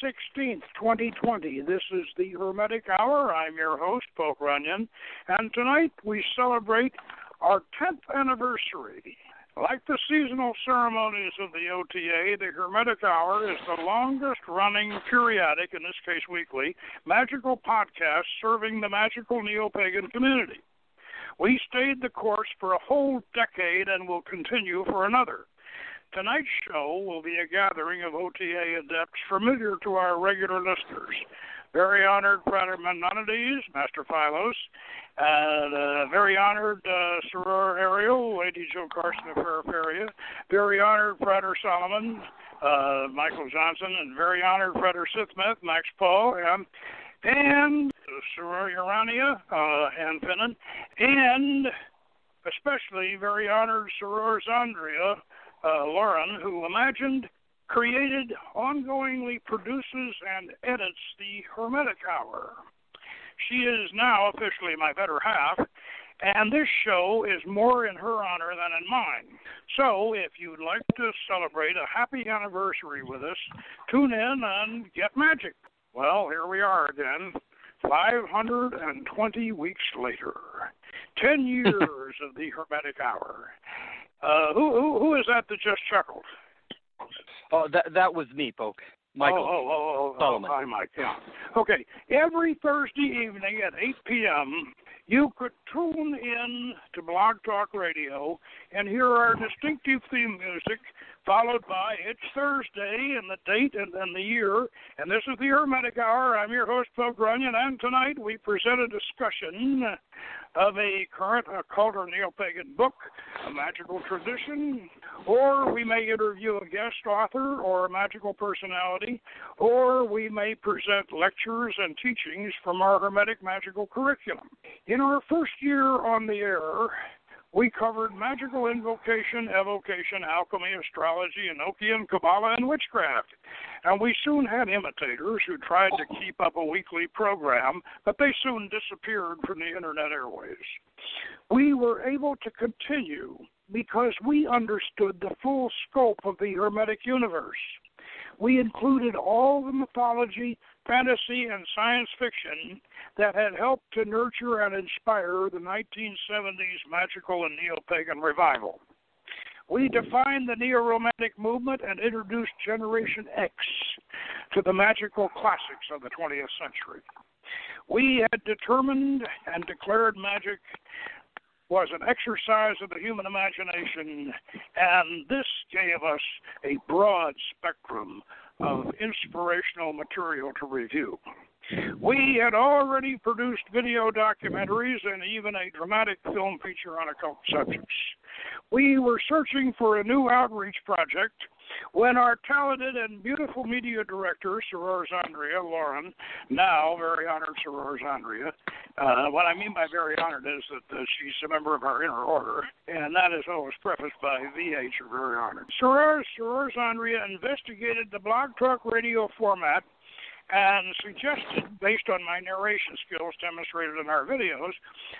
April 16th, 2020. This is the Hermetic Hour. I'm your host, Poke Runyon, and tonight we celebrate our 10th anniversary. Like the seasonal ceremonies of the OTA, the Hermetic Hour is the longest running periodic, in this case weekly, magical podcast serving the magical neo pagan community. We stayed the course for a whole decade and will continue for another. Tonight's show will be a gathering of OTA adepts familiar to our regular listeners. Very honored Frater Memnonides, Master Phylos, and uh, very honored uh, Soror Ariel, Lady Jo Carson of Feraferia, very honored Frater Solomon, uh, Michael Johnson, and very honored Frater Sithmeth, Max Paul, and, and Soror Urania, uh, Ann Finnin, and especially very honored Soror Zandria, uh, Lawren, who imagined, created, ongoingly produces, and edits the Hermetic Hour. She is now officially my better half, and this show is more in her honor than in mine. So, if you'd like to celebrate a happy anniversary with us, tune in and get magic. Well, here we are again, 520 weeks later. 10 years of the Hermetic Hour. Uh, who, who who is that that just chuckled? Oh, that that was me, Poke. Michael. Oh, oh, oh, oh, Solomon. oh hi, Mike. Yeah. Okay. Every Thursday evening at 8 p.m., you could tune in to Blog Talk Radio and hear our distinctive theme music, followed by It's Thursday and the date and then the year. And this is the Hermetic Hour. I'm your host, Poke Runyon, and tonight we present a discussion of a current occult or neo-pagan book, a magical tradition, or we may interview a guest author or a magical personality, or we may present lectures and teachings from our Hermetic magical curriculum. In our first year on the air, we covered magical invocation, evocation, alchemy, astrology, Enochian, Kabbalah, and witchcraft. And we soon had imitators who tried to keep up a weekly program, but they soon disappeared from the internet airways. We were able to continue because we understood the full scope of the Hermetic universe. We included all the mythology, fantasy, and science fiction that had helped to nurture and inspire the 1970s magical and neo pagan revival. We defined the neo romantic movement and introduced Generation X to the magical classics of the 20th century. We had determined and declared magic was an exercise of the human imagination, and this gave us a broad spectrum of inspirational material to review. We had already produced video documentaries and even a dramatic film feature on occult subjects. We were searching for a new outreach project when our talented and beautiful media director, Soror Zandria Lawren, now very honored Soror Zandria, uh, what I mean by very honored is that uh, she's a member of our inner order, and that is always prefaced by VH, or very honored. Soror, Soror Zandria investigated the blog talk radio format and suggested, based on my narration skills demonstrated in our videos,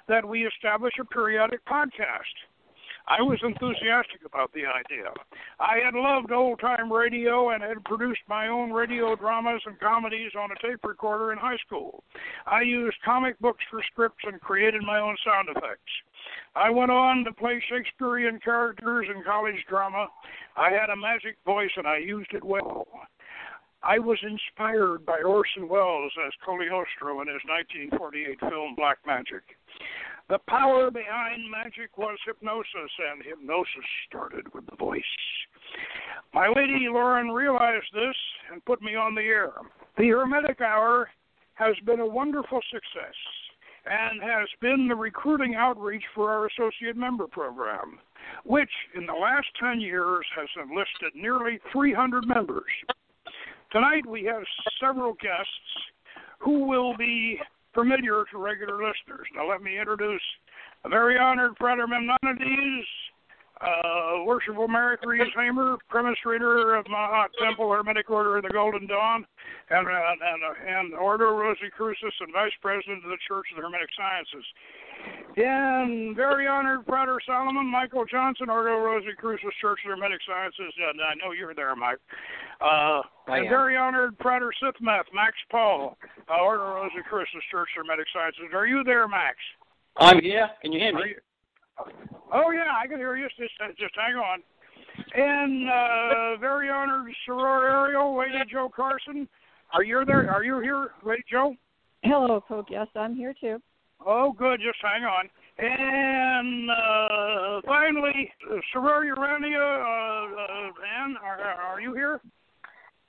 that we establish a periodic podcast. I was enthusiastic about the idea. I had loved old time radio and had produced my own radio dramas and comedies on a tape recorder in high school. I used comic books for scripts and created my own sound effects. I went on to play Shakespearean characters in college drama. I had a magic voice and I used it well. I was inspired by Orson Welles as Cagliostro in his 1948 film Black Magic. The power behind magic was hypnosis, and hypnosis started with the voice. My lady Lawren realized this and put me on the air. The Hermetic Hour has been a wonderful success and has been the recruiting outreach for our associate member program, which in the last 10 years has enlisted nearly 300 members. Tonight we have several guests who will be familiar to regular listeners. Now let me introduce a very honored Frater Memnonides, uh, Worshipful Mary Therese Hamer, premise reader of Mahat Temple Hermetic Order of the Golden Dawn, and uh, and uh, and Ordo Rosicrucis, and vice president of the Church of the Hermetic Sciences. And very honored Frater Solomon Michael Johnson, Ordo Rosicrucis, Church of the Hermetic Sciences. And I know you're there, Mike. Uh, and very honored Frater Sithmeth Max Paul, uh, Ordo Rosicrucis, Church of the Hermetic Sciences. Are you there, Max? I'm here. Can you hear me? Oh yeah, I can hear you. Just just hang on. And uh, very honored Soror Ariel, Lady Jo Carson. Are you there? Are you here, Lady Jo? Hello, Poke. Yes, I'm here too. Oh, good. Just hang on. And uh, finally, Soror Urania, uh, uh, Anne, are, are you here?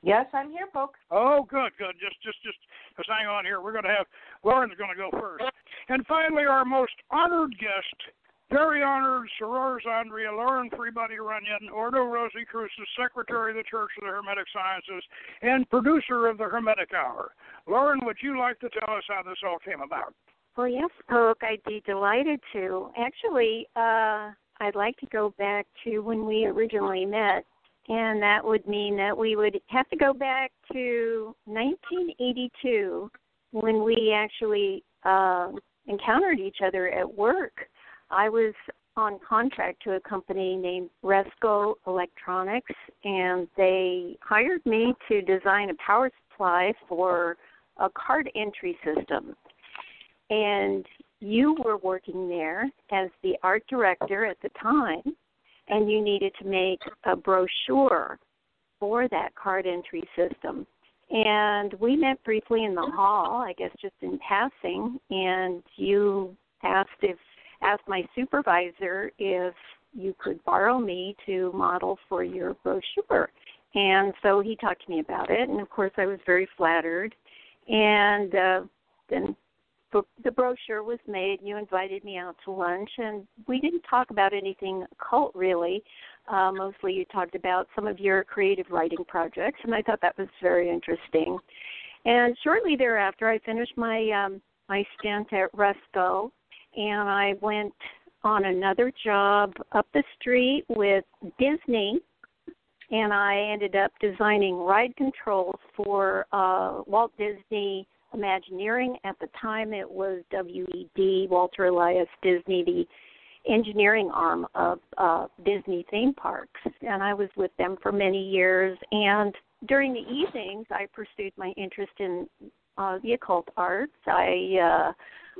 Yes, I'm here, folks. Oh, good, good. Just, just, just, just hang on here. We're going to have Lawren's going to go first. And finally, our most honored guest, very honored Soror Zandria Lawren Freebody Runyon, Ordo Rosicrucis, Secretary of the Church of the Hermetic Sciences, and producer of the Hermetic Hour. Lawren, would you like to tell us how this all came about? Well, yes, Poke, I'd be delighted to. Actually, uh, I'd like to go back to when we originally met, and that would mean that we would have to go back to 1982 when we actually uh, encountered each other at work. I was on contract to a company named Resco Electronics, and they hired me to design a power supply for a card entry system. And you were working there as the art director at the time, and you needed to make a brochure for that card entry system. And we met briefly in the hall, I guess just in passing, and you asked if asked my supervisor if you could borrow me to model for your brochure. And so he talked to me about it, and of course I was very flattered. And uh, then the brochure was made. You invited me out to lunch, and we didn't talk about anything occult really. Uh, mostly, you talked about some of your creative writing projects, and I thought that was very interesting. And shortly thereafter, I finished my um, my stint at Resco, and I went on another job up the street with Disney, and I ended up designing ride controls for uh, Walt Disney Imagineering. At the time, it was WED, Walter Elias Disney, the engineering arm of uh, Disney theme parks. And I was with them for many years. And during the evenings, I pursued my interest in uh, the occult arts. I uh,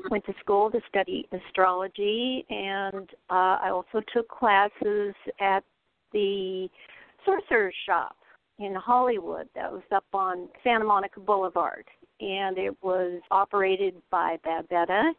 went to school to study astrology, and uh, I also took classes at the Sorcerer's Shop in Hollywood that was up on Santa Monica Boulevard and it was operated by Babetta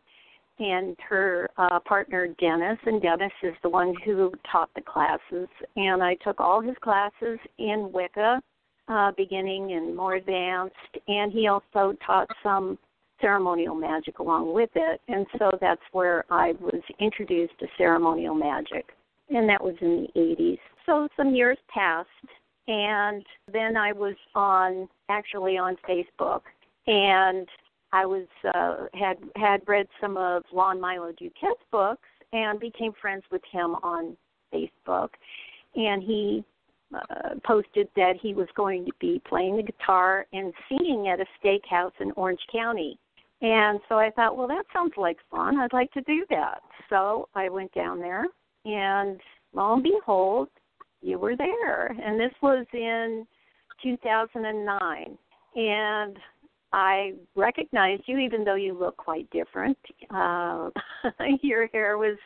and her uh, partner Dennis, and Dennis is the one who taught the classes. And I took all his classes in Wicca, uh, beginning and more advanced, and he also taught some ceremonial magic along with it. And so that's where I was introduced to ceremonial magic, and that was in the 80s. So some years passed, and then I was on actually on Facebook and I was uh, had had read some of Lon Milo DuQuette's books and became friends with him on Facebook, and he uh, posted that he was going to be playing the guitar and singing at a steakhouse in Orange County. And so I thought, well, that sounds like fun. I'd like to do that. So I went down there, and lo and behold, you were there. And this was in 2009. And I recognized you, even though you look quite different. Uh, your hair was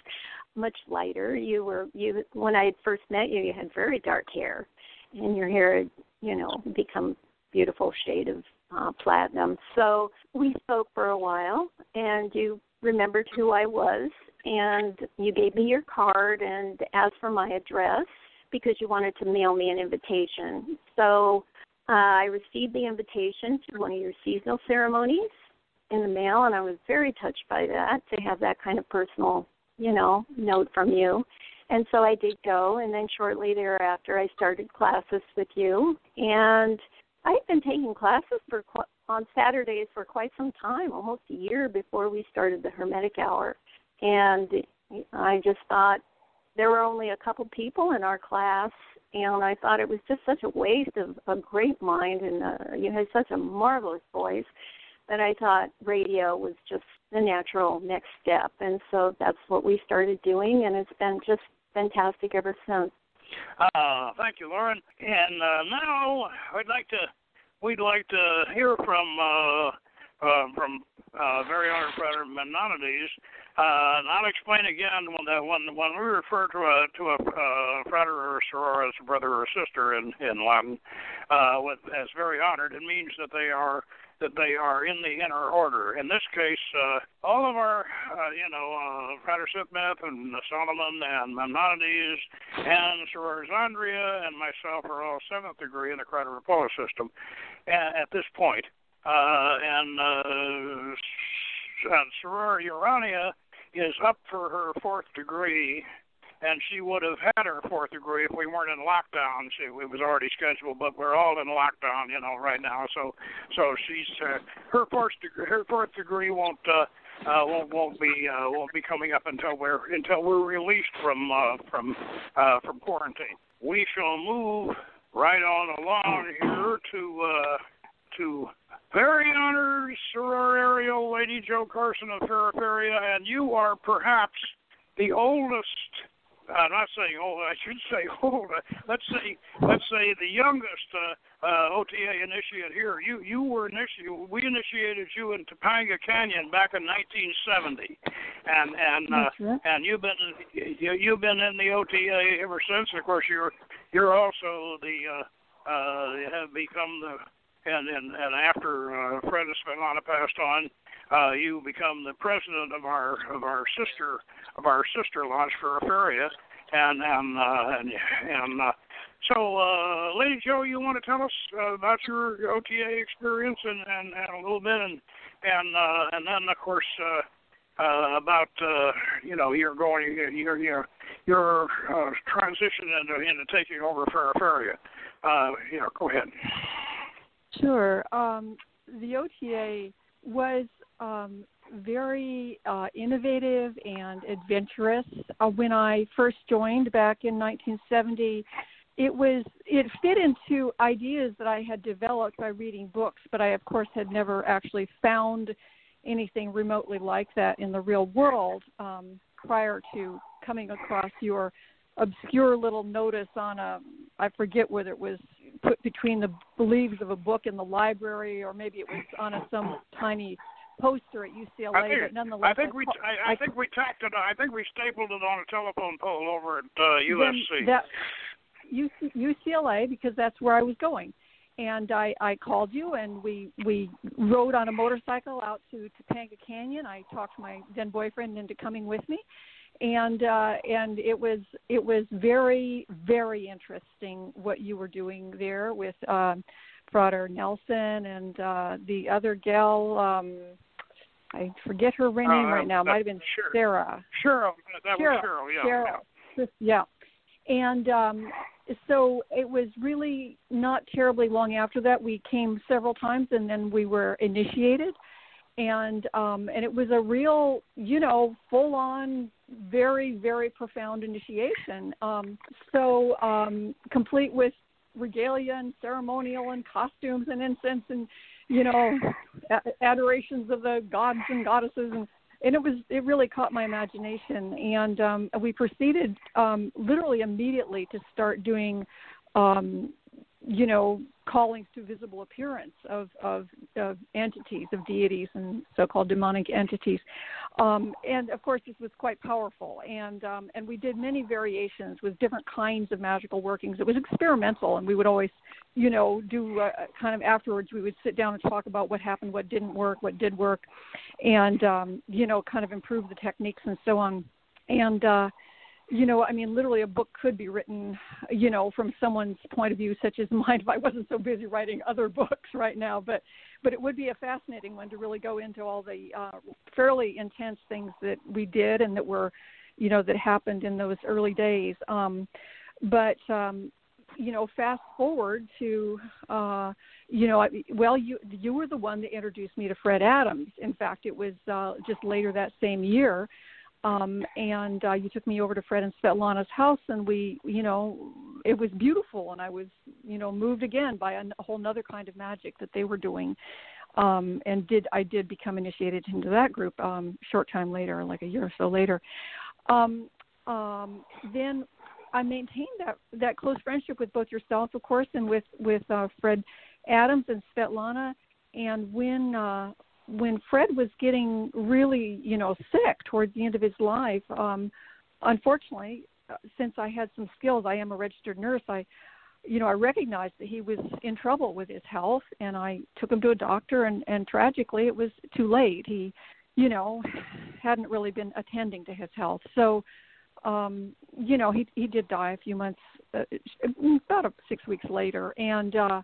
much lighter. You were you when I first met you. You had very dark hair, and your hair had you know become beautiful shade of uh, platinum. So we spoke for a while, and you remembered who I was, and you gave me your card and asked for my address because you wanted to mail me an invitation. So uh, I received the invitation to one of your seasonal ceremonies in the mail, and I was very touched by that to have that kind of personal, you know, note from you. And so I did go, and then shortly thereafter, I started classes with you. And I've been taking classes for on Saturdays for quite some time, almost a year before we started the Hermetic Hour. And I just thought there were only a couple people in our class, and I thought it was just such a waste of a great mind, and uh, you had such a marvelous voice that I thought radio was just the natural next step, and so that's what we started doing, and it's been just fantastic ever since. Uh, thank you, Lawren. And uh, now I'd like to, we'd like to hear from uh, uh, from uh, very honored brother Memnonides. Uh, and I'll explain again when the, when when we refer to a to a uh, frater or soror as a brother or sister in in Latin, uh, with as very honored, it means that they are that they are in the inner order. In this case, uh, all of our, uh, you know, uh, Frater Sithmeth and Solomon and Memnonides and Soror and myself are all seventh degree in the Crata Repoa system at, at this point. Uh, and uh, and Soror Urania is up for her fourth degree and she would have had her fourth degree if we weren't in lockdown. She, it was already scheduled, but we're all in lockdown, you know, right now. So, so she's uh, her fourth degree, her fourth degree won't. Uh, uh, won't won't be uh, won't be coming up until we're until we're released from uh, from uh, from quarantine. We shall move right on along here to uh, to very honored Soror Ariel Lady Jo Carson of Feraferia, and you are perhaps the oldest I'm not saying old. I should say old. Let's say let's say the youngest uh, uh, OTA initiate here. You you were initiated. We initiated you in Topanga Canyon back in 1970, and and uh, and you've been you, you've been in the OTA ever since. Of course, you're you're also the uh, uh, have become the and and and after uh, Fred Espinana passed on, uh, you become the president of our of our sister of our sister lodge Feraferia, and and uh, and, and uh, so, uh, Lady Jo, you want to tell us uh, about your OTA experience and, and, and a little bit, and and uh, and then of course uh, uh, about uh, you know your going your your your uh, transition into into taking over Feraferia. Uh, know, go ahead. Sure. Um, the OTA was um, very uh, innovative and adventurous. Uh, when I first joined back in 1970, it was it fit into ideas that I had developed by reading books, but I of course had never actually found anything remotely like that in the real world um, prior to coming across your obscure little notice on a I forget whether it was put between the leaves of a book in the library or maybe it was on a, some tiny poster at UCLA, think, but nonetheless, I think we I, I, I, think we tacked it. I think we stapled it on a telephone pole over at uh, USC. That, UCLA because that's where I was going, and I I called you and we we rode on a motorcycle out to Topanga Canyon. I talked my then boyfriend into coming with me, and uh, and it was it was very very interesting what you were doing there with. Um, Frater Nelson and uh the other gal um I forget her name uh, right now. It might have been sure. Sarah. Cheryl. That Cheryl. was Cheryl. Yeah. Cheryl. Yeah. yeah. And um, so it was really not terribly long after that. We came several times, and then we were initiated, and um, and it was a real, you know, full on, very very profound initiation. Um, so um, complete with regalia and ceremonial and costumes and incense and you know adorations of the gods and goddesses and and it was it really caught my imagination. And um we proceeded um literally immediately to start doing um you know callings to visible appearance of, of, of entities, of deities and so-called demonic entities. Um, and of course, this was quite powerful. And um, and we did many variations with different kinds of magical workings. It was experimental, and we would always, you know, do uh, kind of afterwards. We would sit down and talk about what happened, what didn't work, what did work, and um, you know, kind of improve the techniques and so on. And uh, you know, I mean, literally a book could be written, you know, from someone's point of view, such as mine, if I wasn't so busy writing other books right now. But, but it would be a fascinating one to really go into all the uh, fairly intense things that we did and that were, you know, that happened in those early days. Um, but, um, you know, fast forward to, uh, you know, I, well, you you were the one that introduced me to Fred Adams. In fact, it was uh, just later that same year um and uh, you took me over to Fred and Svetlana's house and we you know it was beautiful and I was you know moved again by a, whole other kind of magic that they were doing. Um and did I did become initiated into that group um short time later like a year or so later. Um um then I maintained that that close friendship with both yourself of course and with with uh Fred Adams and Svetlana. And when uh when Fred was getting really, you know, sick towards the end of his life, um, unfortunately, uh, since I had some skills, I am a registered nurse. I, you know, I recognized that he was in trouble with his health, and I took him to a doctor. And, and tragically, it was too late. He, you know, hadn't really been attending to his health. So, um, you know, he he did die a few months, uh, about six weeks later, and uh,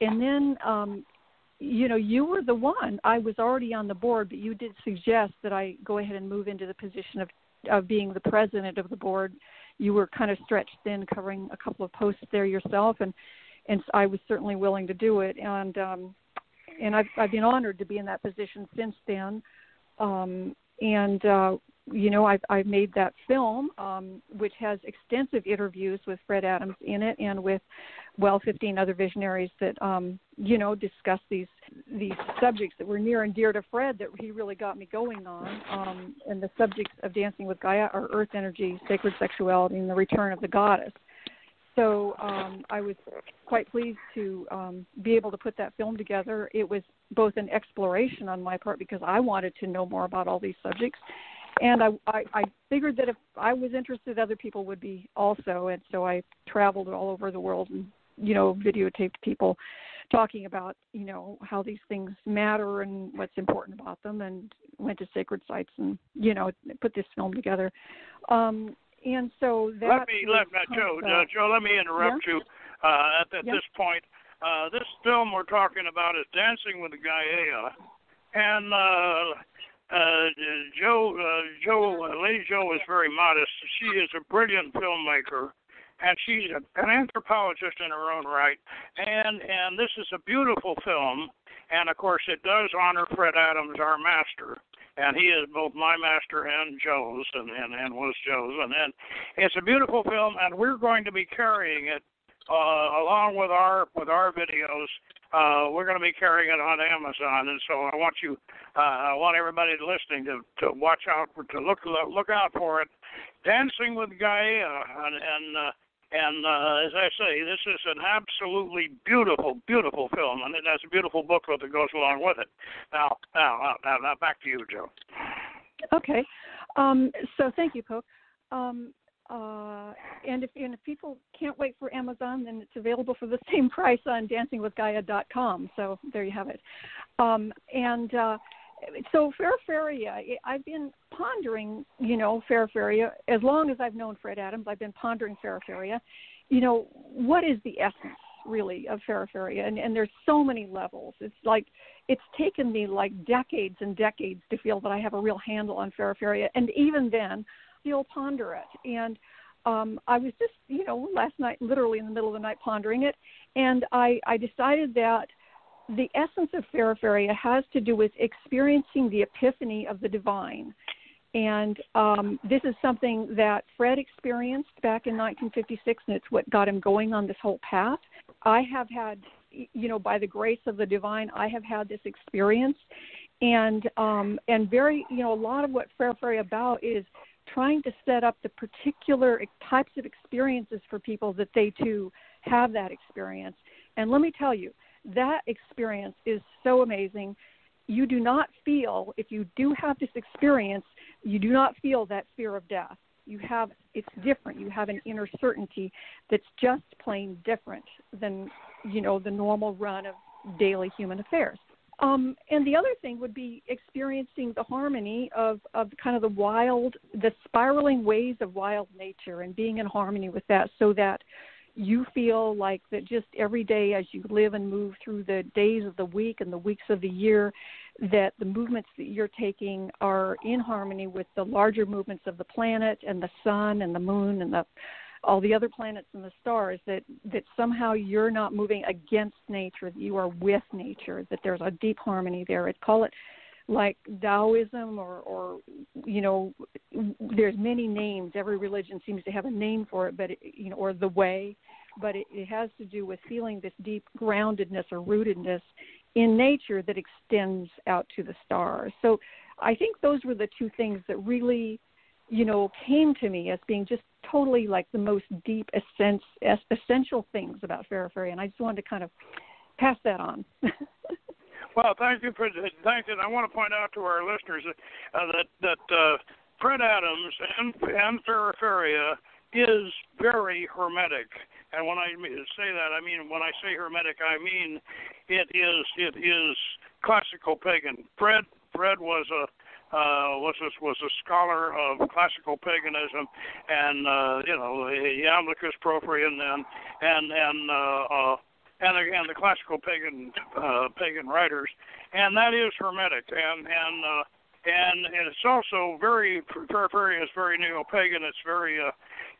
and then um, you know, you were the one. I was already on the board, but you did suggest that I go ahead and move into the position of of being the president of the board. You were kind of stretched thin, covering a couple of posts there yourself, and and I was certainly willing to do it. And um, and I've I've been honored to be in that position since then. Um, and uh, you know, I've I've made that film, um, which has extensive interviews with Fred Adams in it, and with well 15 other visionaries that um, you know discuss these these subjects that were near and dear to Fred that he really got me going on. Um, and the subjects of Dancing with Gaia are Earth energy, sacred sexuality, and the return of the goddess. So um, I was quite pleased to um, be able to put that film together. It was both an exploration on my part because I wanted to know more about all these subjects, and I, I I figured that if I was interested, other people would be also. And so I traveled all over the world and you know videotaped people talking about you know how these things matter and what's important about them, and went to sacred sites and you know put this film together. Um, and so that let me let me Jo uh, Jo let me interrupt yeah? you uh, at, at yeah? this point. Uh, this film we're talking about is Dancing with the Gaia, and uh, uh, Jo, uh, Jo, uh, Lady Jo is very modest. She is a brilliant filmmaker, and she's a, an anthropologist in her own right. And and this is a beautiful film, and of course it does honor Fred Adams, our master. And he is both my master and Jo's, and, and, and was Jo's. And then it's a beautiful film, and we're going to be carrying it uh, along with our with our videos uh, we're going to be carrying it on Amazon, and so I want you, uh, I want everybody listening to to watch out for, to look look out for it. Dancing with Gaia, and and, uh, and uh, as I say, this is an absolutely beautiful, beautiful film, and it has a beautiful booklet that goes along with it. Now, now, now, now back to you, Jo. Okay, um, so thank you, Poke. Um, uh, and if and if people can't wait for Amazon, then it's available for the same price on dancingwithgaia.com. So there you have it. Um, and uh, so Feraferia, I've been pondering, you know, Feraferia as long as I've known Fred Adams. I've been pondering Feraferia. You know, what is the essence really of Feraferia? And, and there's so many levels. It's like it's taken me like decades and decades to feel that I have a real handle on Feraferia. And even then, still ponder it. And um, I was just, you know, last night, literally in the middle of the night, pondering it, and I, I decided that the essence of Feraferia has to do with experiencing the epiphany of the divine. And um, this is something that Fred experienced back in 1956, and it's what got him going on this whole path. I have had, you know, by the grace of the divine, I have had this experience, and um, and very, you know, a lot of what Feraferia about is trying to set up the particular types of experiences for people that they too have that experience. And let me tell you, that experience is so amazing. You do not feel, if you do have this experience, you do not feel that fear of death. You have, it's different. You have an inner certainty that's just plain different than, you know, the normal run of daily human affairs. Um, and the other thing would be experiencing the harmony of, of kind of the wild, the spiraling ways of wild nature and being in harmony with that so that you feel like that just every day as you live and move through the days of the week and the weeks of the year, that the movements that you're taking are in harmony with the larger movements of the planet and the sun and the moon and the all the other planets and the stars that that somehow you're not moving against nature that you are with nature that there's a deep harmony there. I'd call it like Taoism or or you know there's many names. Every religion seems to have a name for it but it, you know or the way. But it, it has to do with feeling this deep groundedness or rootedness in nature that extends out to the stars. So I think those were the two things that really you know came to me as being just totally like the most deep essence essential things about Fairy and I just wanted to kind of pass that on Well, thank you for thank you. I want to point out to our listeners uh, that that uh, Fred Adams and and Feraferia is very hermetic. And when I say that, I mean when I say hermetic, I mean it is it is classical pagan. Fred Fred was a uh, was a, was a scholar of classical paganism, and uh, you know Iamblichus Porphyrion and and and uh, uh, and and the classical pagan uh, pagan writers, and that is Hermetic, and and uh, and it's also very very is very neo-pagan. It's very uh,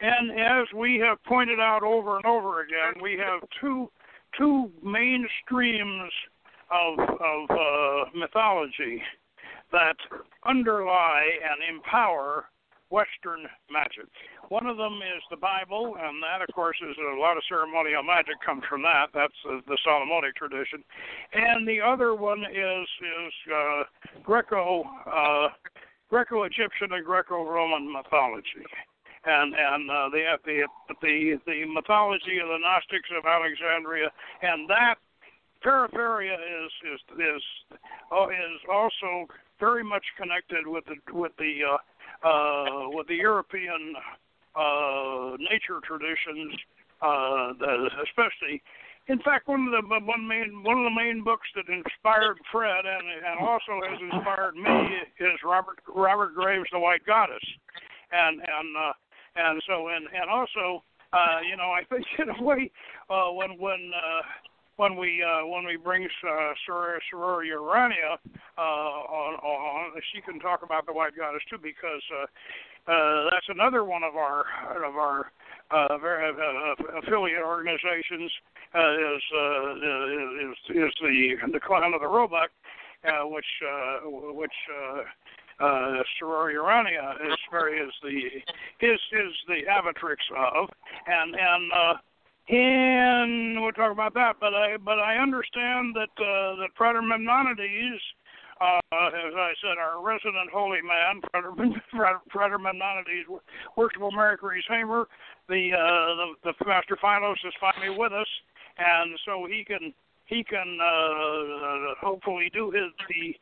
and as we have pointed out over and over again, we have two two main streams of of uh, mythology that underlie and empower Western magic. One of them is the Bible, and that, of course, is a lot of ceremonial magic comes from that. That's uh, the Solomonic tradition. And the other one is is uh, Greco uh, Greco Egyptian and Greco Roman mythology. And and uh, the the the the mythology of the Gnostics of Alexandria, and that Feraferia is is is uh, is also very much connected with the with the uh, uh, with the European uh, nature traditions, uh, especially. In fact, one of the one main one of the main books that inspired Fred and and also has inspired me is Robert Robert Graves' The White Goddess, and and uh, and so and and also uh, you know I think in a way uh, when when uh, when we uh, when we bring uh, Soror, Urania uh, she can talk about the White Goddess too because uh, uh, that's another one of our of our uh, very, uh, uh affiliate organizations uh, is, uh, is is the the clan of the Roebuck, uh, which uh, which. Uh, uh, Soror Urania is very is the is is the avatrix of, and and uh, and we'll talk about that. But I but I understand that uh, that Frater Memnonides, uh, as I said, our resident holy man, Frater, Frater Memnonides, worshipful Mary Grace Hamer, the, uh, the the Master Phylos is finally with us, and so he can he can uh, hopefully do his the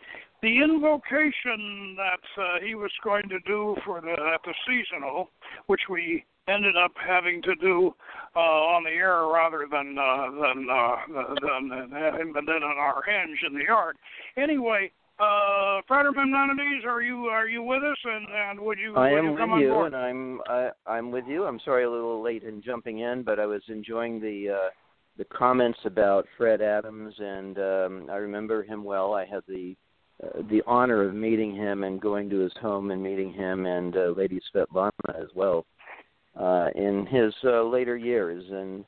the invocation that uh, he was going to do for the at the seasonal, which we ended up having to do uh, on the air rather than uh, than uh, than than, than on our hinge in the yard. Anyway, uh, Frater Memnonides, are you are you with us? And, and would you? I am you with you, board? and I'm I, I'm with you. I'm sorry a little late in jumping in, but I was enjoying the uh, the comments about Fred Adams, and um, I remember him well. I had the uh, the honor of meeting him and going to his home and meeting him and uh, Lady Svetlana as well uh, in his uh, later years, and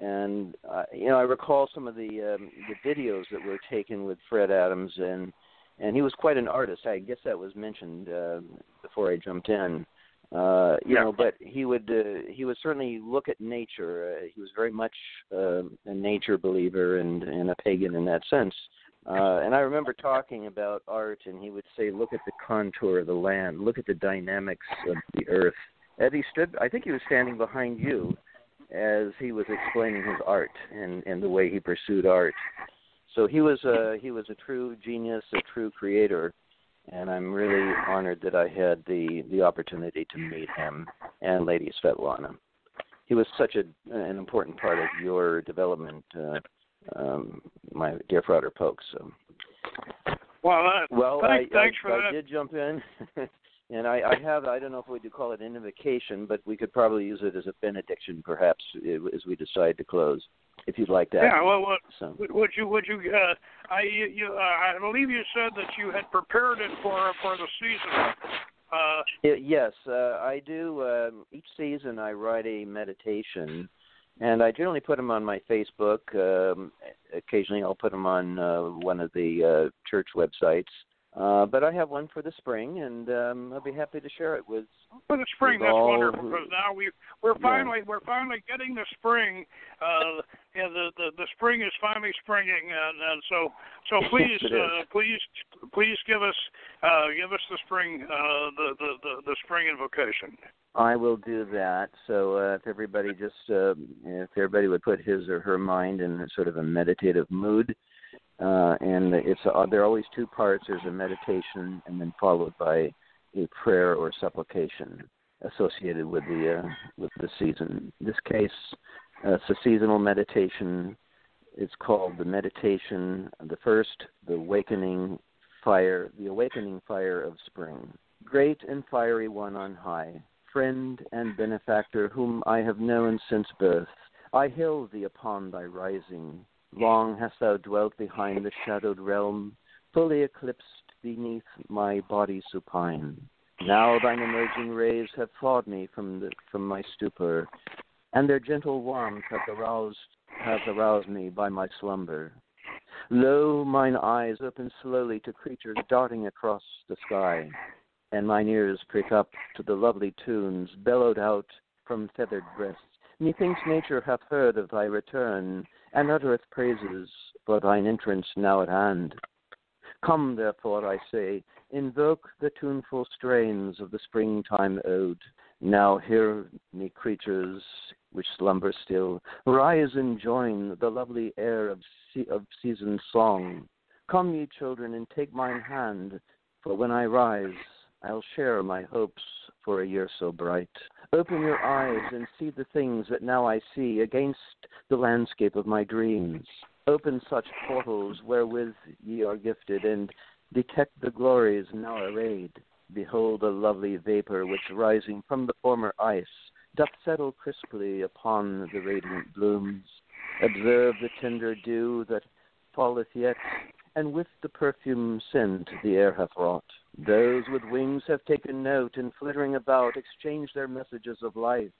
and uh, you know I recall some of the um, the videos that were taken with Fred Adams, and and he was quite an artist. I guess that was mentioned uh, before I jumped in. Uh, you Yeah. know, but he would uh, he would certainly look at nature. Uh, he was very much uh, a nature believer and and a pagan in that sense. Uh, and I remember talking about art, and he would say, "Look at the contour of the land. Look at the dynamics of the earth." As he stood, I think he was standing behind you as he was explaining his art and and the way he pursued art. So he was a he was a true genius, a true creator, and I'm really honored that I had the the opportunity to meet him and Lady Svetlana. He was such a an important part of your development, uh, um, my dear Frater Pokes. So, Well, uh, well, Thank- I, thanks I, for I that. did jump in, and I, I have I don't know if we do call it an invocation, but we could probably use it as a benediction, perhaps, as we decide to close, if you'd like that. yeah. Well, what, So. would you would you? Uh, I you, uh, I believe you said that you had prepared it for for the season. Uh, Y- Yes, uh, I do. Um, each season, I write a meditation, and I generally put them on my Facebook. Um, occasionally, I'll put them on uh, one of the uh, church websites. Uh, but I have one for the spring, and um, I'll be happy to share it with. For the spring, with that's wonderful who- because now we we're finally we're finally getting the spring. Uh, yeah, the, the the spring is finally springing, and, and so so please Yes, it is. uh, please please give us uh, give us the spring uh, the, the the the spring invocation. I will do that. So uh, if everybody just uh, if everybody would put his or her mind in sort of a meditative mood, uh, and it's uh, there are always two parts. There's a meditation, and then followed by a prayer or supplication associated with the uh, with the season. In this case, uh, it's a seasonal meditation. It's called the meditation. The first, the awakening fire, the awakening fire of spring. Great and fiery one on high, friend and benefactor whom I have known since birth, I hail thee upon thy rising. Long hast thou dwelt behind the shadowed realm, fully eclipsed beneath my body supine. Now thine emerging rays have thawed me from the, from my stupor, and their gentle warmth hath aroused hath aroused me by my slumber. Lo, mine eyes open slowly to creatures darting across the sky, and mine ears prick up to the lovely tunes bellowed out from feathered breasts. Methinks nature hath heard of thy return, and uttereth praises for thine entrance now at hand. Come, therefore, I say, invoke the tuneful strains of the springtime ode. Now hear me, creatures which slumber still, rise and join the lovely air of, se- of season's song. Come, ye children, and take mine hand, for when I rise, I'll share my hopes for a year so bright. Open your eyes and see the things that now I see against the landscape of my dreams. Open such portals wherewith ye are gifted, and detect the glories now arrayed. Behold a lovely vapor which, rising from the former ice, doth settle crisply upon the radiant blooms. Observe the tender dew that falleth yet, and with the perfume scent the air hath wrought. Those with wings have taken note, and flittering about exchange their messages of life.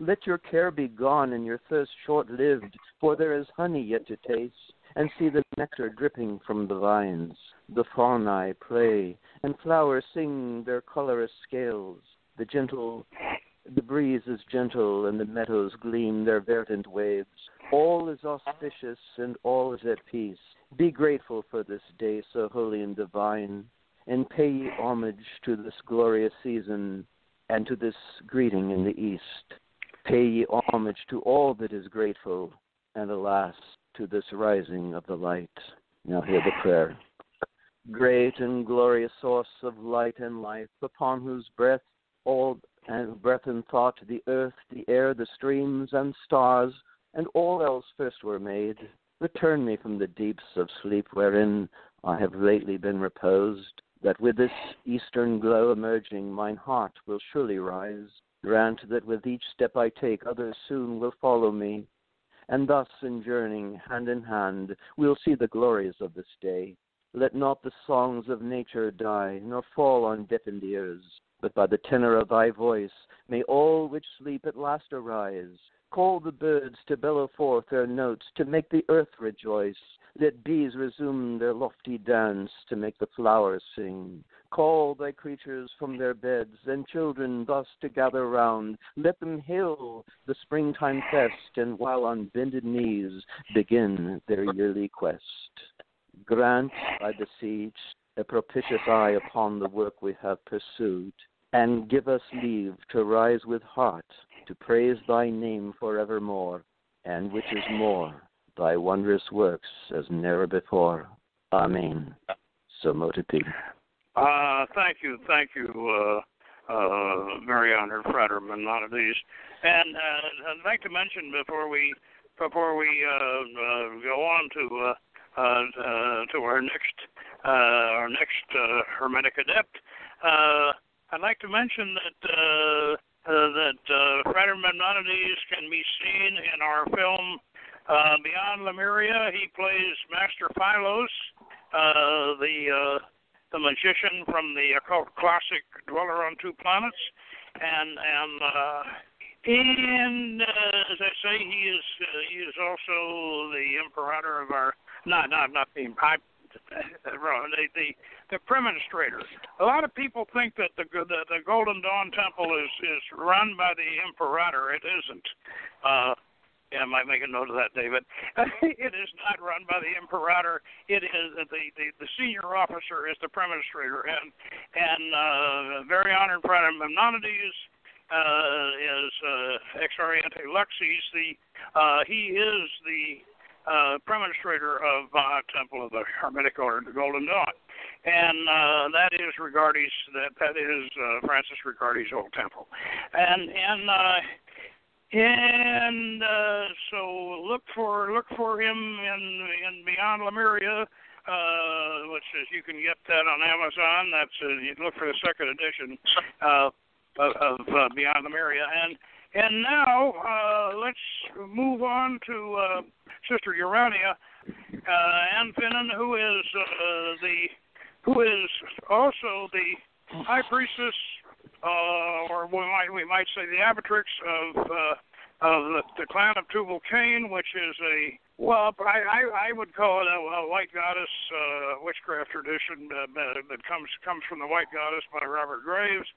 Let your care be gone and your thirst short lived, for there is honey yet to taste, and see the nectar dripping from the vines. The faunae play, and flowers sing their colorous scales. The gentle the breeze is gentle, and the meadows gleam their verdant waves. All is auspicious, and all is at peace. Be grateful for this day so holy and divine, and pay ye homage to this glorious season, and to this greeting in the east. Pay ye homage to all that is grateful, and alas, to this rising of the light. Now hear the prayer. Great and glorious source of light and life, upon whose breath all and breath and thought the earth, the air, the streams and stars, and all else first were made. Return me from the deeps of sleep wherein I have lately been reposed, that with this eastern glow emerging mine heart will surely rise. Grant that with each step I take others soon will follow me, and thus in journeying hand in hand we'll see the glories of this day. Let not the songs of nature die, nor fall on deafened ears, but by the tenor of thy voice may all which sleep at last arise. Call the birds to bellow forth their notes, to make the earth rejoice. Let bees resume their lofty dance, to make the flowers sing. Call thy creatures from their beds, and children thus to gather round. Let them hail the springtime fest, and while on bended knees begin their yearly quest. Grant, I beseech, a propitious eye upon the work we have pursued, and give us leave to rise with heart to praise thy name forevermore, and which is more, thy wondrous works as never before. Amen. So be. Uh, thank you, thank you, uh, uh, very honored Frater Memnonides. And uh, I'd like to mention before we before we uh, uh, go on to uh, to our next our next Hermetic Adept, I'd like to mention that that uh, Frater Memnonides can be seen in our film uh, Beyond Lemuria. He plays Master Phylos, uh, the uh, the magician from the occult classic Dweller on Two Planets, and and uh, and uh, as I say, he is uh, he is also the imperator of our not not not the I, wrong the the the premonstrator. A lot of people think that the the, the Golden Dawn Temple is is run by the Imperator. It isn't. Uh, yeah, I might make a note of that, David. it is not run by the imperator. It is the the, the senior officer is the premonstrator, and and uh, very honored friend of Memnonides uh, is uh, ex oriente luxis. The uh, he is the uh, premonstrator of uh, Temple of the Hermetic Order, the Golden Dawn, and uh, that is Regardie's that that is uh, Francis Regardie's old temple, and and. Uh, and uh, so look for look for him in in Beyond Lemuria, uh, which is you can get that on Amazon. That's uh, you look for the second edition uh, of, uh, Beyond Lemuria, and and now uh, let's move on to uh, Sister Urania uh, Ann Finnin, who is uh, the who is also the high priestess uh, or we might we might say the abbottrix of uh, of the, the clan of Tubal Cain, which is a well, I I, I would call it a, a white goddess uh, witchcraft tradition uh, that comes comes from the White Goddess by Robert Graves,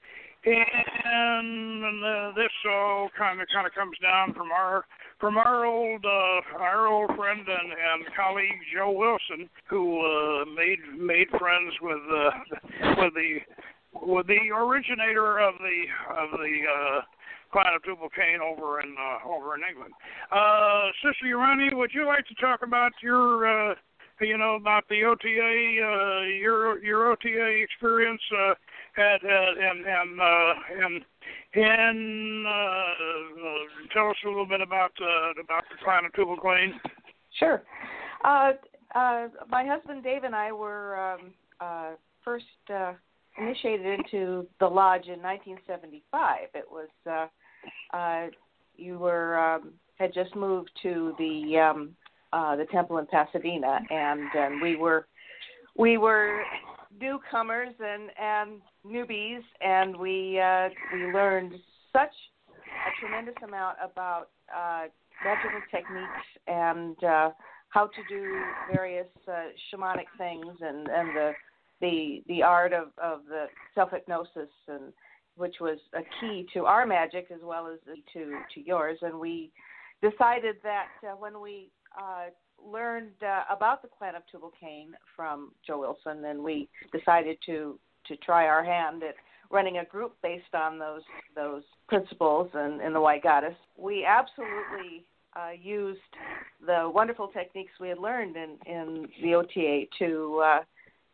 and uh, this all kind of kind of comes down from our from our old uh, our old friend and, and colleague Joe Wilson, who uh, made made friends with uh, with the with the originator of the of the uh, clan of over in uh, over in England. Uh, Sister Urania, would you like to talk about your uh, you know about the OTA uh, your your OTA experience uh, at, at and and uh, and and uh, tell us a little bit about uh, about the clan of Cain. Sure. Uh, uh, my husband Dave and I were um, uh, first uh, initiated into the lodge in 1975. It was uh, uh, you were um, had just moved to the um, uh, the temple in Pasadena, and and we were we were newcomers and and newbies, and we uh, we learned such a tremendous amount about uh, magical techniques and uh, how to do various uh, shamanic things and and the the the art of of the self hypnosis and which was a key to our magic as well as to to yours. And we decided that uh, when we uh, learned uh, about the clan of Tubal Cain from Joe Wilson and we decided to to try our hand at running a group based on those those principles and in the white goddess. We absolutely uh, used the wonderful techniques we had learned in in the OTA to uh,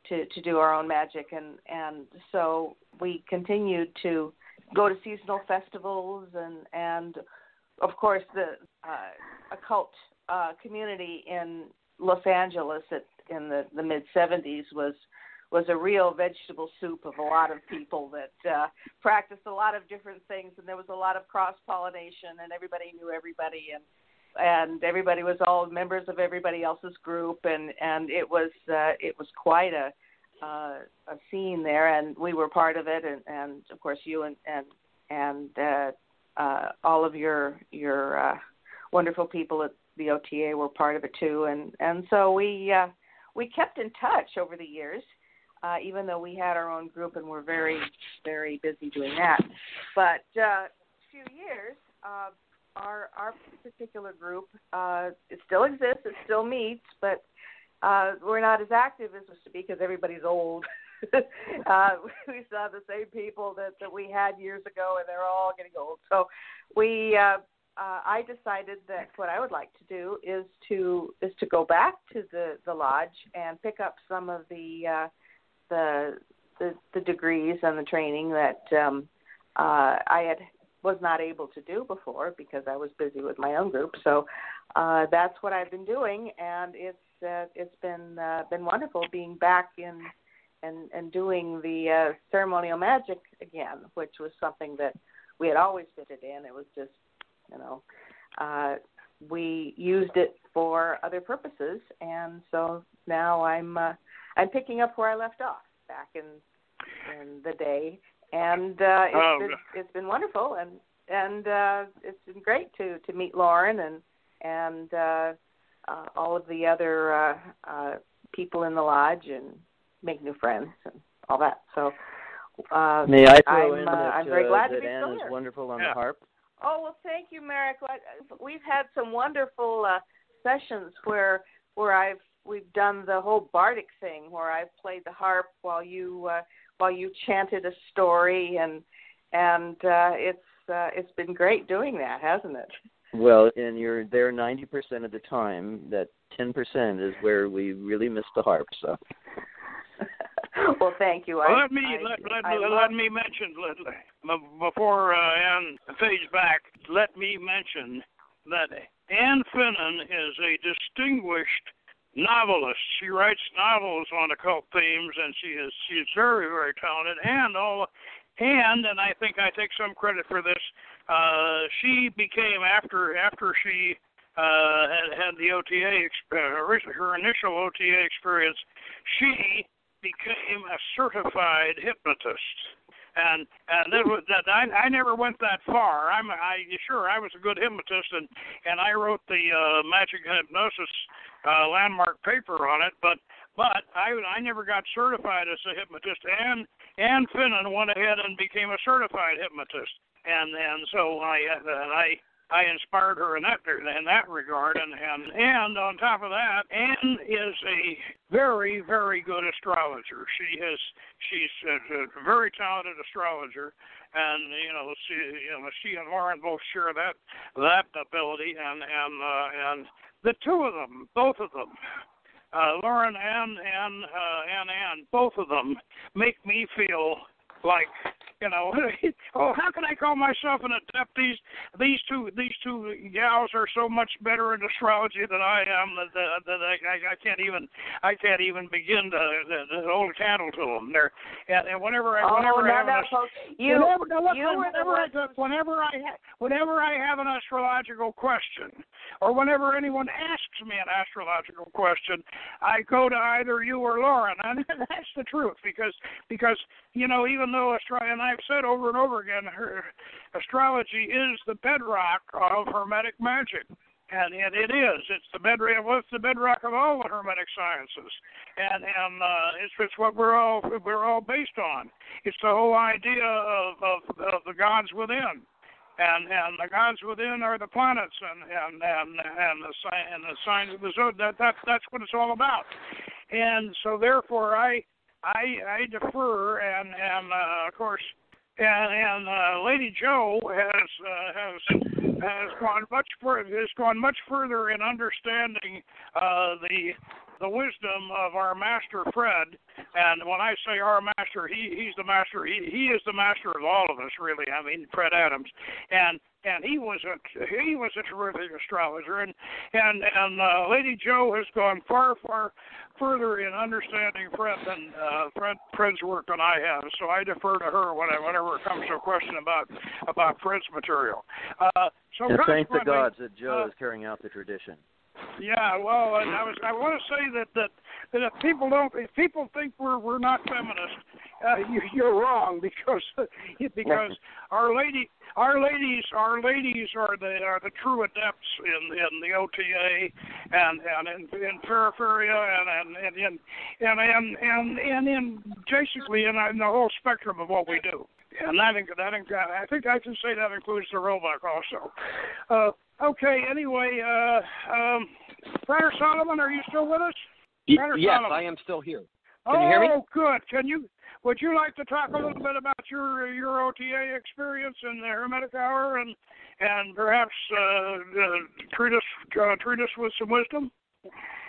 to to do our own magic. And and so we continued to go to seasonal festivals and and of course the uh, occult uh, community in Los Angeles at, in the the mid 70s was was a real vegetable soup of a lot of people that uh, practiced a lot of different things. And there was a lot of cross pollination and everybody knew everybody. And and everybody was all members of everybody else's group and and it was uh, it was quite a uh, a scene there and we were part of it and and of course you and and and uh, uh, all of your your uh, wonderful people at the OTA were part of it too and and so we uh, we kept in touch over the years uh, even though we had our own group and were very very busy doing that. But uh, few years uh, our our particular group uh, it still exists. It still meets, but uh, we're not as active as used to be because everybody's old. uh, we still have the same people that that we had years ago, and they're all getting old. So we. Uh, uh, I decided that what I would like to do is to is to go back to the the lodge and pick up some of the uh, the, the the degrees and the training that um, uh, I had was not able to do before because I was busy with my own group. So uh, that's what I've been doing, and it's uh, it's been uh, been wonderful being back in and and doing the uh, ceremonial magic again, which was something that we had always fitted in. It was just you know uh, we used it for other purposes, and so now I'm uh, I'm picking up where I left off back in in the day and uh, it's oh. been it's been wonderful, and and uh, it's been great to to meet Lawren and and uh, uh, all of the other uh, uh, people in the lodge, and make new friends and all that. So uh, May I throw I'm, in uh, that, I'm very uh, glad to be still Anne is wonderful on Yeah. the harp? Oh well, thank you, Merrick. We've had some wonderful uh, sessions where where I've we've done the whole bardic thing, where I've played the harp while you uh, while you chanted a story, and and uh, it's uh, it's been great doing that, hasn't it? Well, and you're there 90% of the time. That 10% is where we really miss the harp. So, well, thank you. Well, I, let me I, let let, I let, love- me mention let, let- before uh, Anne fades back. Let me mention that Ann Finnin is a distinguished novelist. She writes novels on occult themes, and she is she is very very talented. And all and and I think I take some credit for this. Uh, she became after after she uh, had had the OTA uh, her initial OTA experience. She became a certified hypnotist. And and that was that I I never went that far. I'm I sure I was a good hypnotist and and I wrote the uh, magic hypnosis uh, landmark paper on it, but but I I never got certified as a hypnotist. And Ann Finnin went ahead and became a certified hypnotist, and and so I uh, I I inspired her in that in that regard, and and and on top of that, Anne is a very very good astrologer. She has she's a, a very talented astrologer, and you know she you know she and Lawren both share that that ability, and and uh, and the two of them, both of them. Uh, Lawren and and uh, and Ann, both of them make me feel like you know, oh, how can I call myself an adept? These these two these two gals are so much better in astrology than I am that that, that I, I I can't even I can't even begin to, to, to hold a candle to them. They're and, and whenever I Oh, whenever I have no, an, folks. You, whenever, now listen, you whenever, I, whenever I ha- whenever I have an astrological question, or whenever anyone asks me an astrological question, I go to either you or Lawren, and that's the truth because because you know even though astro and I've said over and over again, her astrology is the bedrock of Hermetic magic. And, it is. It's the bedrock. Well, it's the bedrock of all the Hermetic sciences, and and uh, it's it's what we're all we're all based on. It's the whole idea of of, of the gods within, and and the gods within are the planets and and and and the and the signs of the zodiac. That that that's what it's all about. And so therefore, I I I defer, and and uh, of course, and and uh, Lady Jo has uh, has has gone much further has gone much further in understanding uh, the the wisdom of our master Fred. And when I say our master, he he's the master. He he is the master of all of us, really. I mean, Fred Adams, and and he was a he was a terrific astrologer. And and and uh, Lady Jo has gone far far further in understanding Fred than uh, Fred Fred's work than I have. So I defer to her when I, whenever it comes to a question about about Fred's material. Uh, so and thank the gods that Jo uh, is carrying out the tradition. Yeah, well, I was I want to say that that that if people don't if people think we're we're not feminist, uh, you, you're wrong because because our lady our ladies our ladies are the are the true adepts in in the OTA and and in in Feraferia and and and in and and and, and in basically in, in the whole spectrum of what we do. And that, that I think I can say that includes the Roebuck also. Uh, okay, anyway, uh, um, Brother Solomon, are you still with us? Y- yes, Solomon. I am still here. oh, Can you hear me? good. Can you? Would you like to talk a little bit about your your OTA experience in the Hermetic Hour and and perhaps uh, uh, treat us uh, treat us with some wisdom?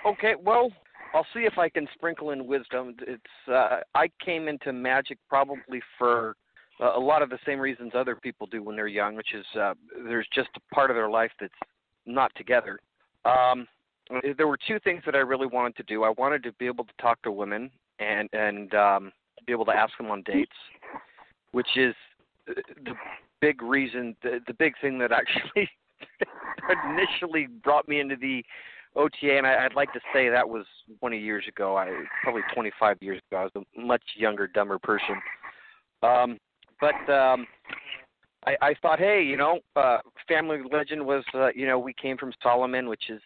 Okay, well, I'll see if I can sprinkle in wisdom. It's uh, I came into magic probably for a lot of the same reasons other people do when they're young, which is uh, there's just a part of their life that's not together. Um, there were two things that I really wanted to do. I wanted to be able to talk to women and and um, be able to ask them on dates, which is uh, the big reason, the, the big thing that actually initially brought me into the OTA, and I, I'd like to say that was 20 years ago. I probably 25 years ago. I was a much younger, dumber person. Um, but um, I, I thought, hey, you know, uh, family legend was, uh, you know, we came from Solomon, which is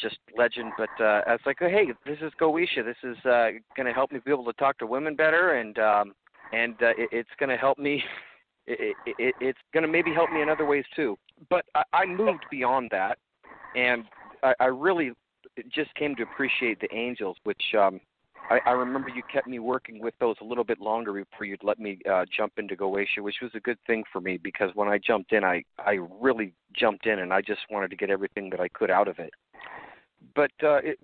just legend. But uh, I was like, hey, this is Goetia. This is uh, going to help me be able to talk to women better, and um, and uh, it, it's going to help me. It, it, it's going to maybe help me in other ways too. But I, I moved beyond that, and I, I really just came to appreciate the angels, which um, I, I remember you kept me working with those a little bit longer before you'd let me uh, jump into Goetia, which was a good thing for me because when I jumped in, I I really jumped in and I just wanted to get everything that I could out of it. But uh, it,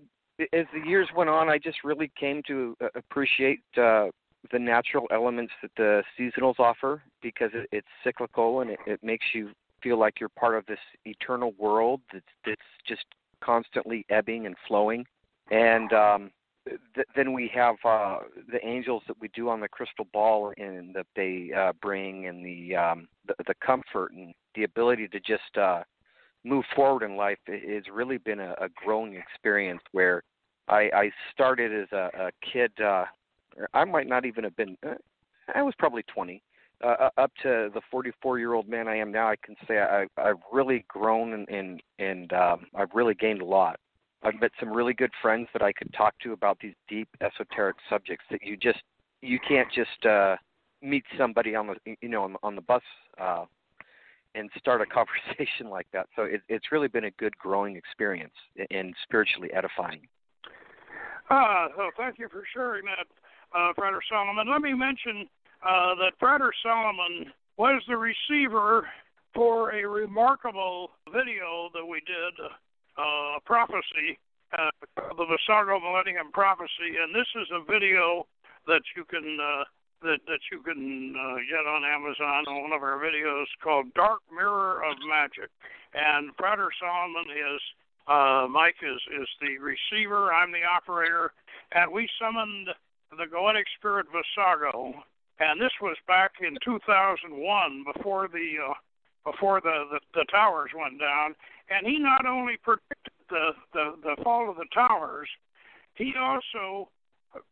as the years went on, I just really came to uh, appreciate uh, the natural elements that the seasonals offer because it, it's cyclical and it, it makes you feel like you're part of this eternal world that's that's just constantly ebbing and flowing. And um, th- then we have uh, the angels that we do on the crystal ball and that they uh, bring, and the, um, the the comfort and the ability to just uh, move forward in life. Has really been a, a growing experience where I, I started as a, a kid. Uh, I might not even have been. Uh, I was probably 20. Uh, up to the 44 year old man I am now, I can say I, I've really grown and and, and um, I've really gained a lot. I've met some really good friends that I could talk to about these deep esoteric subjects that you just you can't just uh, meet somebody on the you know on, on the bus uh, and start a conversation like that. So it, it's really been a good growing experience and spiritually edifying. Uh, well, thank you for sharing that, uh, Frater Solomon. Let me mention uh, that Frater Solomon was the receiver for a remarkable video that we did uh, prophecy, uh, the Vassago Millennium Prophecy, and this is a video that you can uh, that that you can uh, get on Amazon. On one of our videos called Dark Mirror of Magic, and Frater Solomon is uh, Mike is is the receiver, I'm the operator, and we summoned the Goetic Spirit Vassago, and this was back in 2001 before the uh, before the, the the towers went down, and he not only predicted the, the, the fall of the towers, he also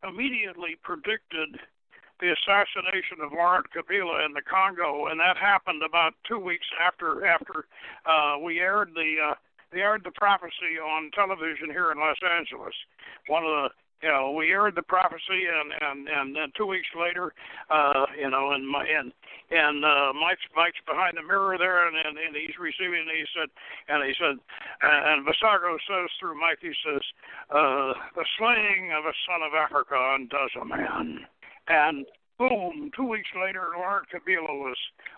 immediately predicted the assassination of Laurent Kabila in the Congo, and that happened about two weeks after after uh, we aired the uh, we aired the prophecy on television here in Los Angeles. One of the you know, we aired the prophecy, and and and then two weeks later, uh, you know, and my and and uh, Mike's Mike's behind the mirror there, and and, and he's receiving. And he said, and he said, and Vassago says through Mike, he says, uh, the slaying of a son of Africa undoes a man, and boom, two weeks later, Laurent Kabila was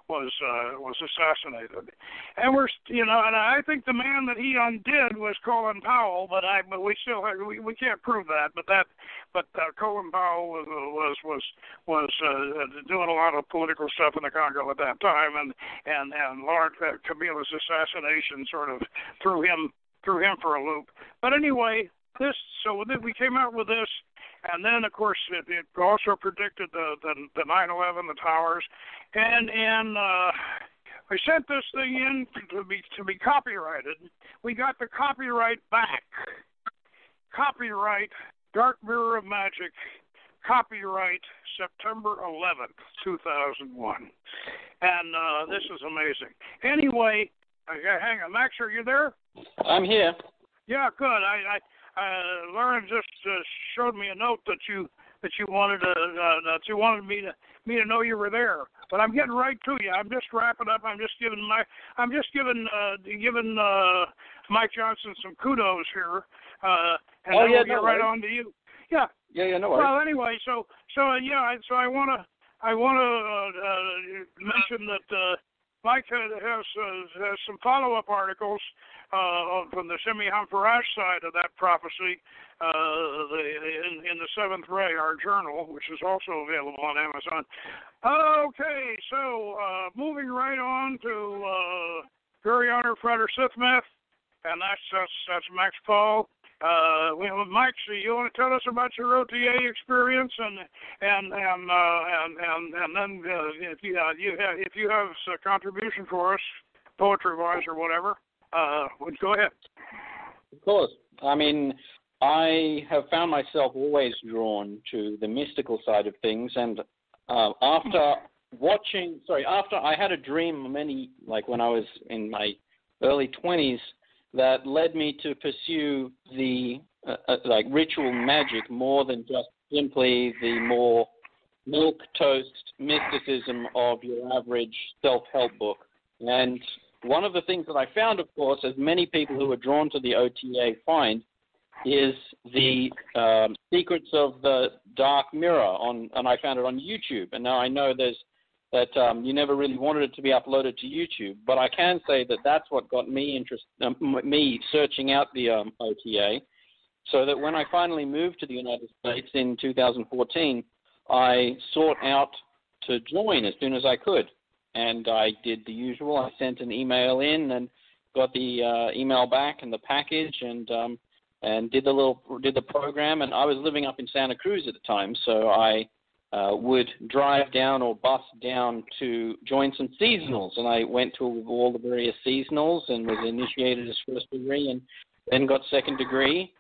was uh, was assassinated, and we're you know, and I think the man that he undid was Colin Powell, but I but we still have, we we can't prove that, but that but uh, Colin Powell was was was was uh, doing a lot of political stuff in the Congo at that time, and and and Laurent Kabila's assassination sort of threw him threw him for a loop. But anyway, this so then we came out with this and then of course it, it also predicted the the the 9/11, the towers, and and uh, we sent this thing in to be to be copyrighted. We got the copyright back. Copyright Dark Mirror of Magic. Copyright September 11th, 2001. And uh, this is amazing. Anyway, uh, hang on, Max, are you there? I'm here. Yeah, good. I, I uh, Lauren just uh, showed me a note that you that you wanted to uh, that you wanted me to me to know you were there. But I'm getting right to you. I'm just wrapping up. I'm just giving my I'm just giving uh, giving uh, Mike Johnson some kudos here. Uh, and oh then yeah, we'll no get right worries. on to you. Yeah. Yeah, yeah, no worries. Well, anyway, so so uh, yeah, so I want to I want to uh, uh, mention that uh, Mike has has, uh, some follow up articles uh, from the Shemhamphorash side of that prophecy, uh, the, in, in the Seventh Ray, our journal, which is also available on Amazon. Okay, so uh, moving right on to uh, very honored Frater Sithmeth, and that's that's, that's Max Paul. Uh, we, Mike, so you want to tell us about your OTA experience, and and and uh, and and and then uh, if you uh, you have if you have a contribution for us, poetry wise or whatever, uh, would go ahead. Of course. I mean, I have found myself always drawn to the mystical side of things, and uh, after watching, sorry, after I had a dream many, like when I was in my early 20s, that led me to pursue the uh, uh, like ritual magic more than just simply the more milk toast mysticism of your average self-help book. And one of the things that I found, of course, as many people who are drawn to the OTA find, is the um, secrets of the dark mirror on, and I found it on YouTube. And now I know there's that um, you never really wanted it to be uploaded to YouTube, but I can say that that's what got me interest, um, me searching out the um, OTA, so that when I finally moved to the United States in 2014, I sought out to join as soon as I could, and I did the usual. I sent an email in and got the uh, email back and the package, and um, and did the little did the program. And I was living up in Santa Cruz at the time, so I uh, would drive down or bus down to join some seasonals, and I went to all the various seasonals and was initiated as first degree, and then got second degree.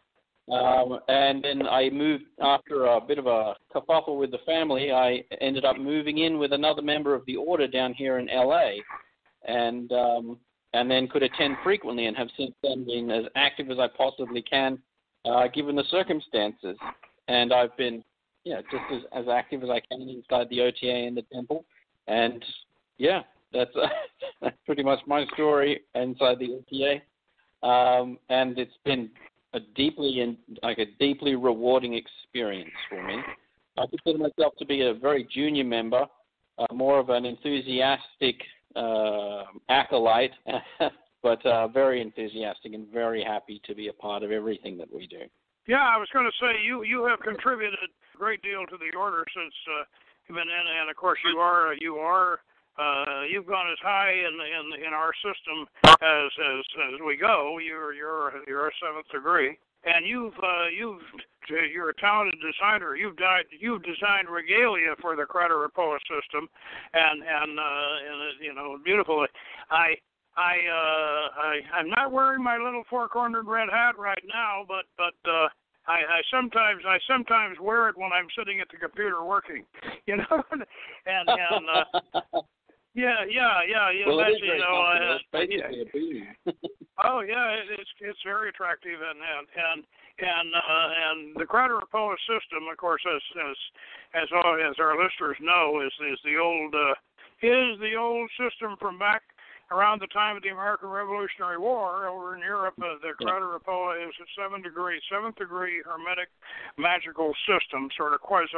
Um, and then I moved after a bit of a kerfuffle with the family. I ended up moving in with another member of the order down here in LA, and um, and then could attend frequently and have since then been as active as I possibly can, uh, given the circumstances. And I've been yeah, just as, as active as I can inside the OTA and the temple. And yeah, that's uh, that's pretty much my story inside the OTA. Um, and it's been a deeply and like a deeply rewarding experience for me. I consider myself to be a very junior member, uh, more of an enthusiastic uh, acolyte, but uh, very enthusiastic and very happy to be a part of everything that we do. Yeah, I was going to say you you have contributed a great deal to the order since uh, you've been in, and of course you are you are uh, you've gone as high in in in our system as as as we go. You're you're you're a seventh degree, and you've uh, you've you're a talented designer. You've died, you've designed regalia for the Crata Repoa system, and and uh, and you know beautiful. I I uh I I'm not wearing my little four cornered red hat right now, but but uh I, I sometimes I sometimes wear it when I'm sitting at the computer working, you know, and and uh, yeah yeah yeah yeah well, that's it is you know uh, basically yeah. a oh yeah it, it's it's very attractive and and and and uh, and the Crata Repoa system, of course, as as as all, as our listeners know, is is the old uh, is the old system from back around the time of the American Revolutionary War over in Europe, uh, the Crata Repoa is a seven degree, seventh degree hermetic magical system, sort of quasi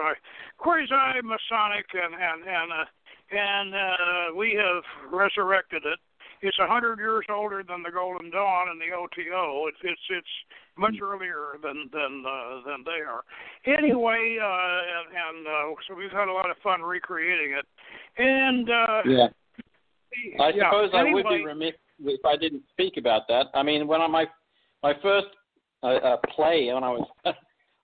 quasi Masonic, and and and uh, and uh, we have resurrected it. It's a hundred years older than the Golden Dawn and the OTO. It's it's it's much earlier than than uh, than they are. Anyway, uh, and, and uh, so we've had a lot of fun recreating it. And uh, yeah. I yeah, suppose anyway, I would be remiss if I didn't speak about that. I mean, when I, my my first uh, uh, play when I was,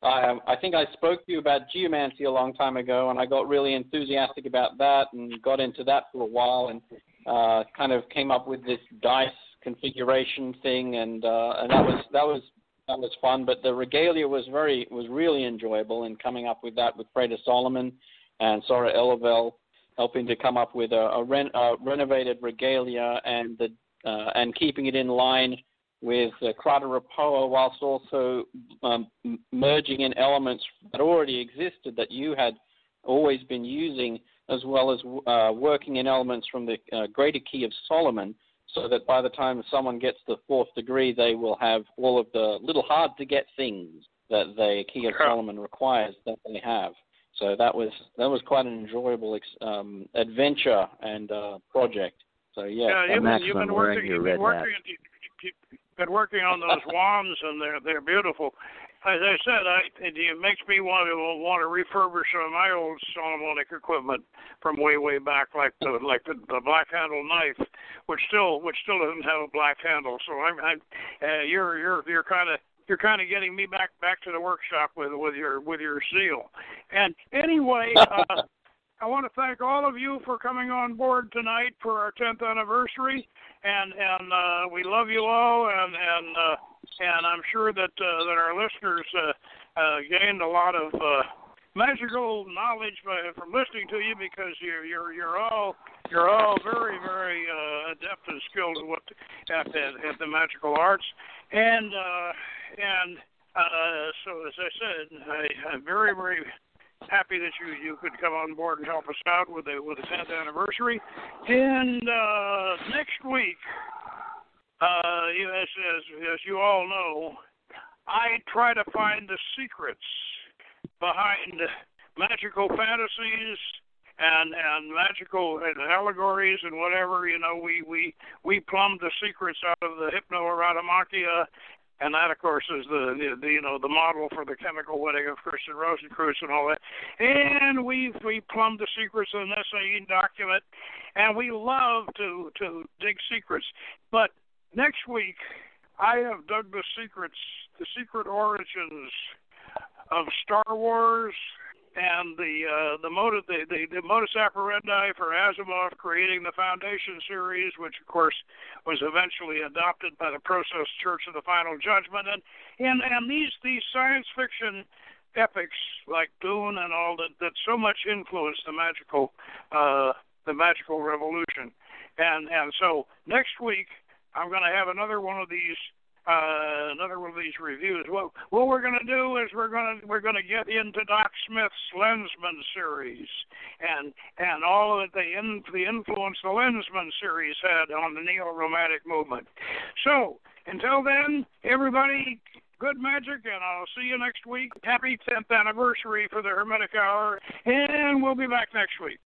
I I think I spoke to you about geomancy a long time ago, and I got really enthusiastic about that and got into that for a while, and uh, kind of came up with this dice configuration thing, and uh, and that was that was that was fun. But the regalia was very was really enjoyable, and coming up with that with Frater Solomon and Soror Elavel helping to come up with a, a, ren, a renovated regalia and the uh, and keeping it in line with uh, Crata whilst also um, merging in elements that already existed that you had always been using, as well as uh, working in elements from the uh, Greater Key of Solomon, so that by the time someone gets the fourth degree, they will have all of the little hard to get things that the Key of Solomon requires that they have. So that was that was quite an enjoyable ex- um, adventure and uh, project. So yeah, yeah you've been, you've been working, you've been working, you've been working on those wands, and they're they're beautiful. As I said, I, it makes me want to want to refurbish some of my old Solomonic equipment from way way back, like the like the, the black handle knife, which still which still doesn't have a black handle. So I'm, I'm uh, you're you're you're kind of you're kind of getting me back back to the workshop with with your with your seal. And anyway, uh, I want to thank all of you for coming on board tonight for our 10th anniversary, and and uh, we love you all, and and uh, and I'm sure that uh, that our listeners uh, uh, gained a lot of. Uh, magical knowledge by, from listening to you because you're you're you're all you're all very very uh, adept and skilled at what at the, at the magical arts, and uh, and uh, so as I said, I, I'm very very happy that you you could come on board and help us out with the with the 10th anniversary, and uh, next week. Uh, as, as as you all know, I try to find the secrets behind magical fantasies and and magical allegories and whatever you know we we we plumbed the secrets out of the hypnerotomachia and that of course is the, the, you know the model for the chemical wedding of Christian Rosenkreutz and all that. And we we plumbed the secrets of the Nicene document and we love to to dig secrets. But next week I have dug the secrets, the secret origins of Star Wars and the uh, the modus the, the, the modus operandi for Asimov creating the Foundation series, which of course was eventually adopted by the Process Church of the Final Judgment, and and and these these science fiction epics like Dune and all that that so much influenced the magical uh, the magical revolution, and and so next week I'm going to have another one of these uh, another one of these reviews. What what we're going to do is we're going to we're going to get into Doc Smith's Lensman series and and all of the in, the influence the Lensman series had on the neo romantic movement. So until then, everybody. Good magic, and I'll see you next week. Happy 10th anniversary for the Hermetic Hour, and we'll be back next week.